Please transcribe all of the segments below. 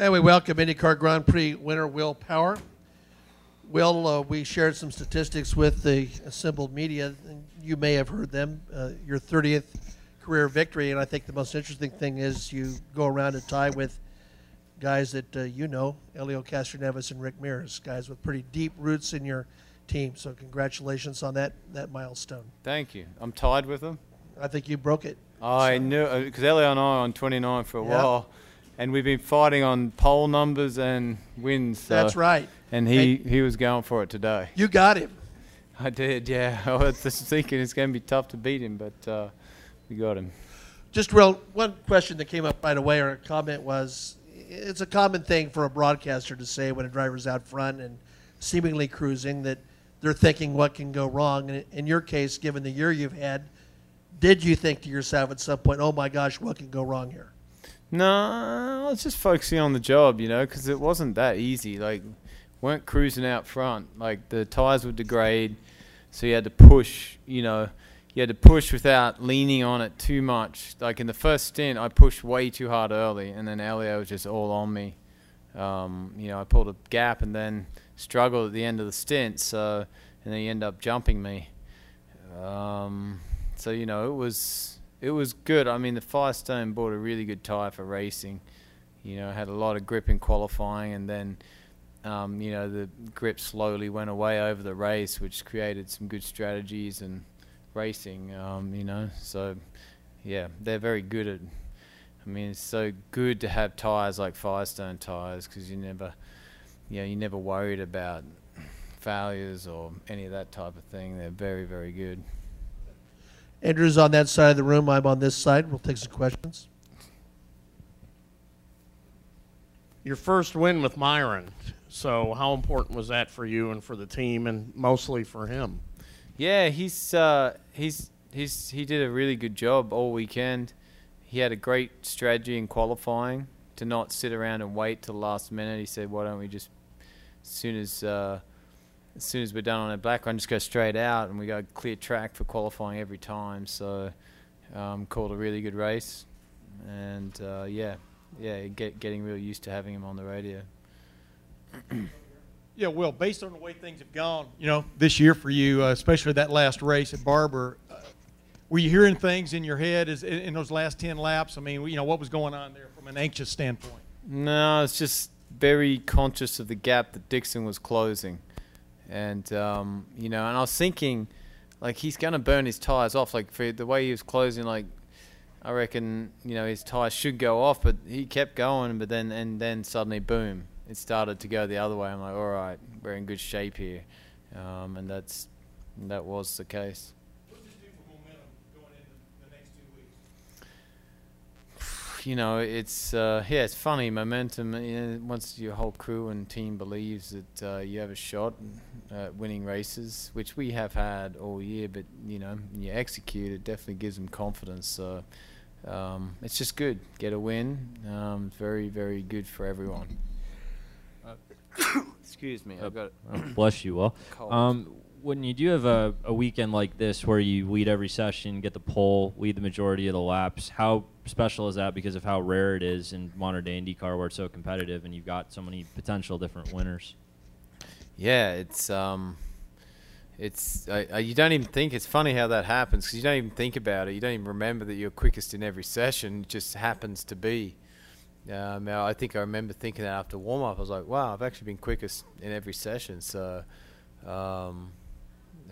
And we welcome IndyCar Grand Prix winner Will Power. Will, uh, we shared some statistics with the assembled media. And you may have heard them. Uh, your 30th career victory, and I think the most interesting thing is you go around and tie with guys that uh, you know, Helio Castroneves and Rick Mears, guys with pretty deep roots in your team. So congratulations on that that milestone. Thank you. I'm tied with them. I think you broke it. I So- knew because Elio and I are on 29 for a Yeah. while, and we've been fighting on pole numbers and wins. so- That's right. And he, he was going for it today. You got him. I did, yeah. I was thinking it's going to be tough to beat him, but uh, we got him. Just real one question that came up right away, or a comment was, it's a common thing for a broadcaster to say when a driver's out front and seemingly cruising that they're thinking what can go wrong. And in your case, given the year you've had, did you think to yourself at some point, "Oh my gosh, what can go wrong here"? No, I was just focusing on the job, you know, because it wasn't that easy. Like, weren't cruising out front. Like the tires would degrade, so you had to push. You know, you had to push without leaning on it too much. Like in the first stint, I pushed way too hard early, and then Elio was just all on me. Um, you know, I pulled a gap and then struggled at the end of the stint. So, and then he ended up jumping me. Um, so you know, it was it was good. I mean, the Firestone bought a really good tire for racing. You know, had a lot of grip in qualifying, and then um, you know the grip slowly went away over the race, which created some good strategies and racing. Um, you know, so yeah, they're very good at. I mean, it's so good to have tires like Firestone tires because you never, you know, you're never worried about failures or any of that type of thing. They're very, very good. Andrew's on that side of the room. I'm on this side. We'll take some questions. Your first win with Myron. So, how important was that for you and for the team, and mostly for him? Yeah, he's uh, he's he's he did a really good job all weekend. He had a great strategy in qualifying to not sit around and wait till the last minute. He said, "Why don't we just as soon as uh, as soon as we're done on a black run, just go straight out and we go clear track for qualifying every time." So, um, called a really good race, and uh, yeah, yeah, get, getting real used to having him on the radio. Yeah, well, based on the way things have gone, you know, this year for you, uh, especially that last race at Barber, uh, were you hearing things in your head as, in, in those last 10 laps? I mean, you know, what was going on there from an anxious standpoint? No, it's just very conscious of the gap that Dixon was closing, and um, you know, and I was thinking, like he's gonna burn his tires off. Like for the way he was closing, like I reckon you know his tires should go off, but he kept going. But then and then suddenly, boom, it started to go the other way. I'm like, all right, we're in good shape here, um, and that's that was the case. You know, it's uh, yeah, it's funny momentum. You know, once your whole crew and team believes that uh, you have a shot at winning races, which we have had all year, but you know, when you execute, it definitely gives them confidence. So um, it's just good. Get a win. Um, very, very good for everyone. Excuse me, I've got. Bless you, all. Cold. Um, when you do have a, a weekend like this where you lead every session, get the pole, lead the majority of the laps, how special is that because of how rare it is in modern day IndyCar where it's so competitive and you've got so many potential different winners? Yeah, it's um, it's uh, you don't even think it's funny how that happens because you don't even think about it. You don't even remember that you're quickest in every session. It just happens to be. Um, I think I remember thinking that after warm up, I was like, "Wow, I've actually been quickest in every session." So, um,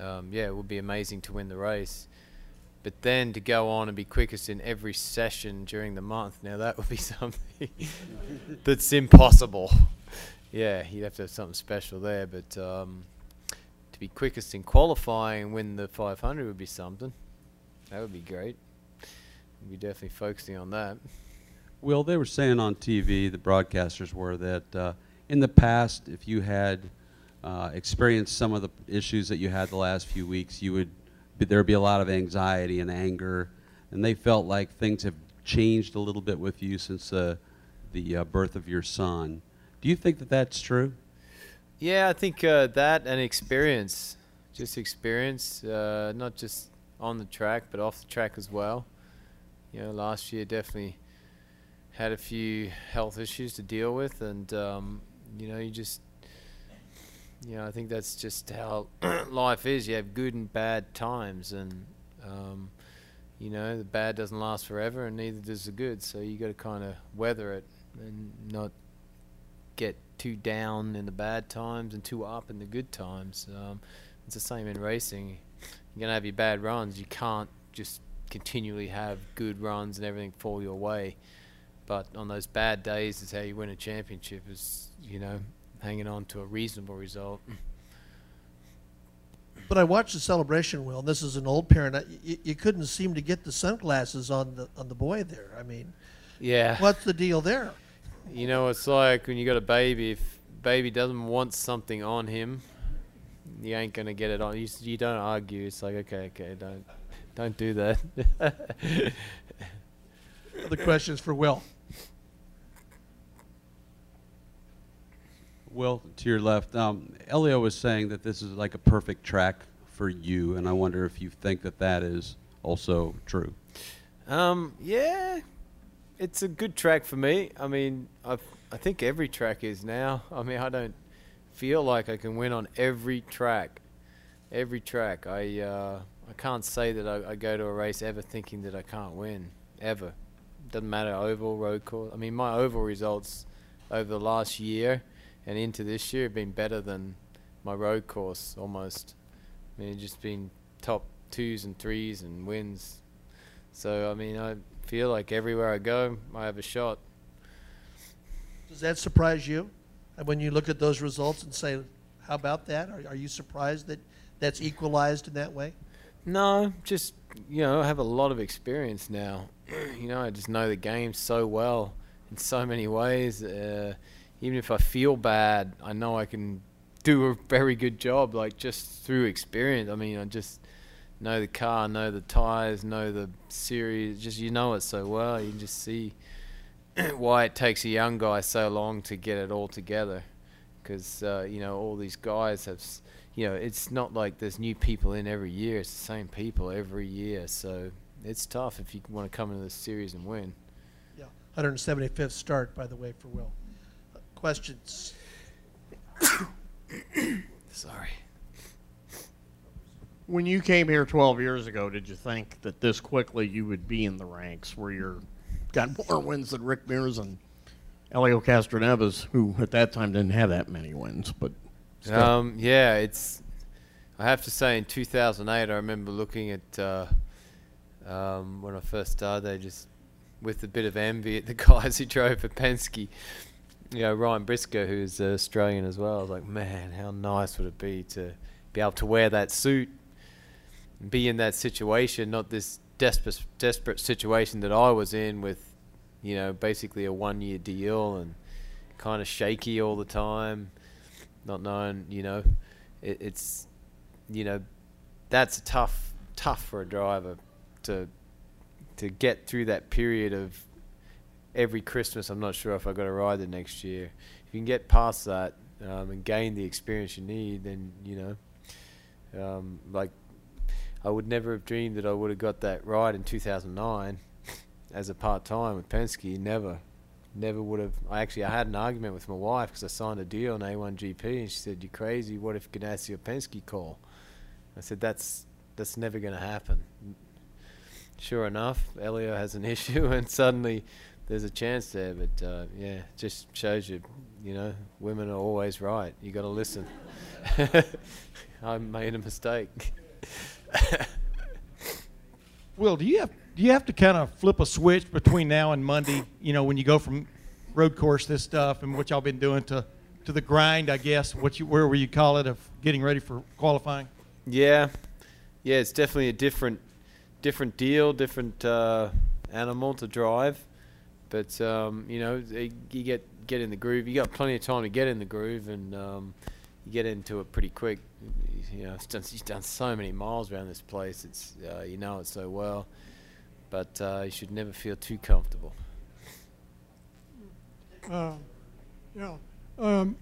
um, yeah, it would be amazing to win the race. But then to go on and be quickest in every session during the month, now that would be something that's impossible. Yeah, you'd have to have something special there. But um, to be quickest in qualifying and win the 500 would be something. That would be great. We'd be definitely focusing on that. Well, they were saying on TV, the broadcasters were, that uh, in the past, if you had uh, experienced some of the issues that you had the last few weeks, you would there would be a lot of anxiety and anger, and they felt like things have changed a little bit with you since uh, the uh, birth of your son. Do you think that that's true? Yeah, I think uh, that and experience, just experience, uh, not just on the track but off the track as well. You know, last year definitely had a few health issues to deal with, and um, you know, you just, you know, I think that's just how life is. You have good and bad times, and um, you know, the bad doesn't last forever, and neither does the good. So you got to kind of weather it and not get too down in the bad times and too up in the good times. Um, it's the same in racing. You're gonna have your bad runs. You can't just continually have good runs and everything fall your way. But on those bad days is how you win a championship. Is you know hanging on to a reasonable result. But I watched the celebration, Will. And this is an old parent. I- You, you couldn't seem to get the sunglasses on the on the boy there. I mean, Yeah. what's the deal there? You know, it's like when you got a baby. If baby doesn't want something on him, you ain't gonna get it on. You, you don't argue. It's like okay, okay, don't don't do that. Other questions for Will? Will, to your left, um, Elio was saying that this is like a perfect track for you, and I wonder if you think that that is also true. Um, yeah, it's a good track for me. I mean, I I think every track is now. I mean, I don't feel like I can win on every track. Every track, I uh, I can't say that I, I go to a race ever thinking that I can't win ever. Doesn't matter oval, road course. I mean, my oval results over the last year and into this year been better than my road course almost. I mean, it's just been top twos and threes and wins so I mean, I feel like everywhere I go, I have a shot. Does that surprise you? When you look at those results and say, "How about that?" Are, are you surprised that that's equalized in that way? No, just you know, I have a lot of experience now. you know, I just know the game so well in so many ways. Uh, even if I feel bad, I know I can do a very good job, like just through experience. I mean, I just know the car, know the tires, know the series. Just you know it so well, you can just see why it takes a young guy so long to get it all together. Because uh, you know all these guys have, you know, it's not like there's new people in every year. It's the same people every year. So it's tough if you want to come into this series and win. Yeah. 175th start, by the way, for Will. Questions? Sorry. When you came here 12 years ago, did you think that this quickly you would be in the ranks where you're got more wins than Rick Mears and Elio Castroneves, who at that time didn't have that many wins, but still. Um, yeah, it's. I have to say, in 2008, I remember looking at uh, um, when I first started. They just, with a bit of envy at the guys who drove for Penske. You know, Ryan Briscoe, who's Australian as well. I was like, man, how nice would it be to be able to wear that suit, and be in that situation, not this desperate, desperate situation that I was in with, you know, basically a one-year deal and kind of shaky all the time not knowing, you know, it, it's, you know, that's tough, tough for a driver to to get through that period of every Christmas. I'm not sure if I got to ride the next year. If you can get past that um, and gain the experience you need, then you know, um, like I would never have dreamed that I would have got that ride in 2009 as a part time with Penske. Never never would have. I actually I had an argument with my wife because I signed a deal on A1GP, and she said, "You're crazy? What if Ganassi or Penske call?" I said, "That's that's never going to happen." Sure enough, Elio has an issue, and suddenly there's a chance there. But uh, yeah, it just shows you, you know, women are always right. You got to listen. I made a mistake. Will, do you have do you have to kind of flip a switch between now and Monday? You know, when you go from road course this stuff and what y'all been doing to to the grind, I guess. What you where you call it of getting ready for qualifying? Yeah, yeah, it's definitely a different, different deal, different uh, animal to drive. But um, you know, you get get in the groove. You got plenty of time to get in the groove, and um, you get into it pretty quick. You know, done, you've done so many miles around this place. It's uh, you know it so well, but uh, you should never feel too comfortable. Uh, yeah. Um,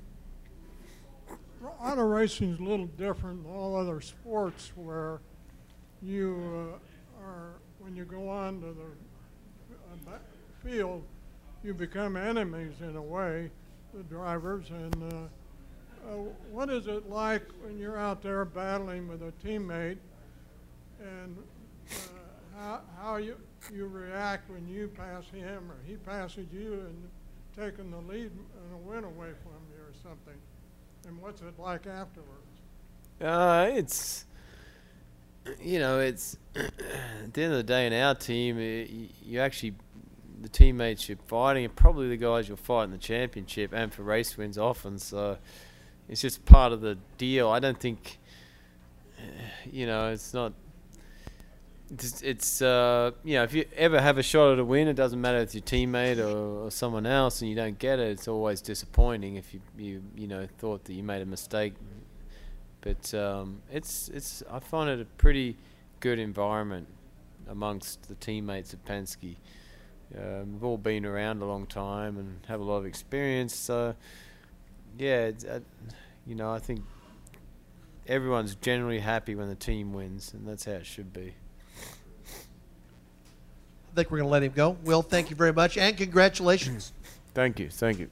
auto racing is a little different than all other sports where you uh, are, when you go on to the uh, field, you become enemies in a way, the drivers. And uh, uh, what is it like when you're out there battling with a teammate, and uh, how how you you react when you pass him or he passes you and taking the lead and a win away from you or something? And what's it like afterwards? Uh, it's you know, it's at the end of the day in our team, it, you, you actually the teammates you're fighting are probably the guys you'll fight in the championship and for race wins often. So it's just part of the deal. I don't think you know it's not. It's, it's uh, you know if you ever have a shot at a win, it doesn't matter if it's your teammate or, or someone else, and you don't get it. It's always disappointing if you you you know thought that you made a mistake but um, it's it's I find it a pretty good environment amongst the teammates at Penske. Um, we've all been around a long time and have a lot of experience. So yeah, it's, uh, you know I think everyone's generally happy when the team wins, and that's how it should be. I think we're going to let him go. Will, thank you very much, and congratulations. Thank you, thank you.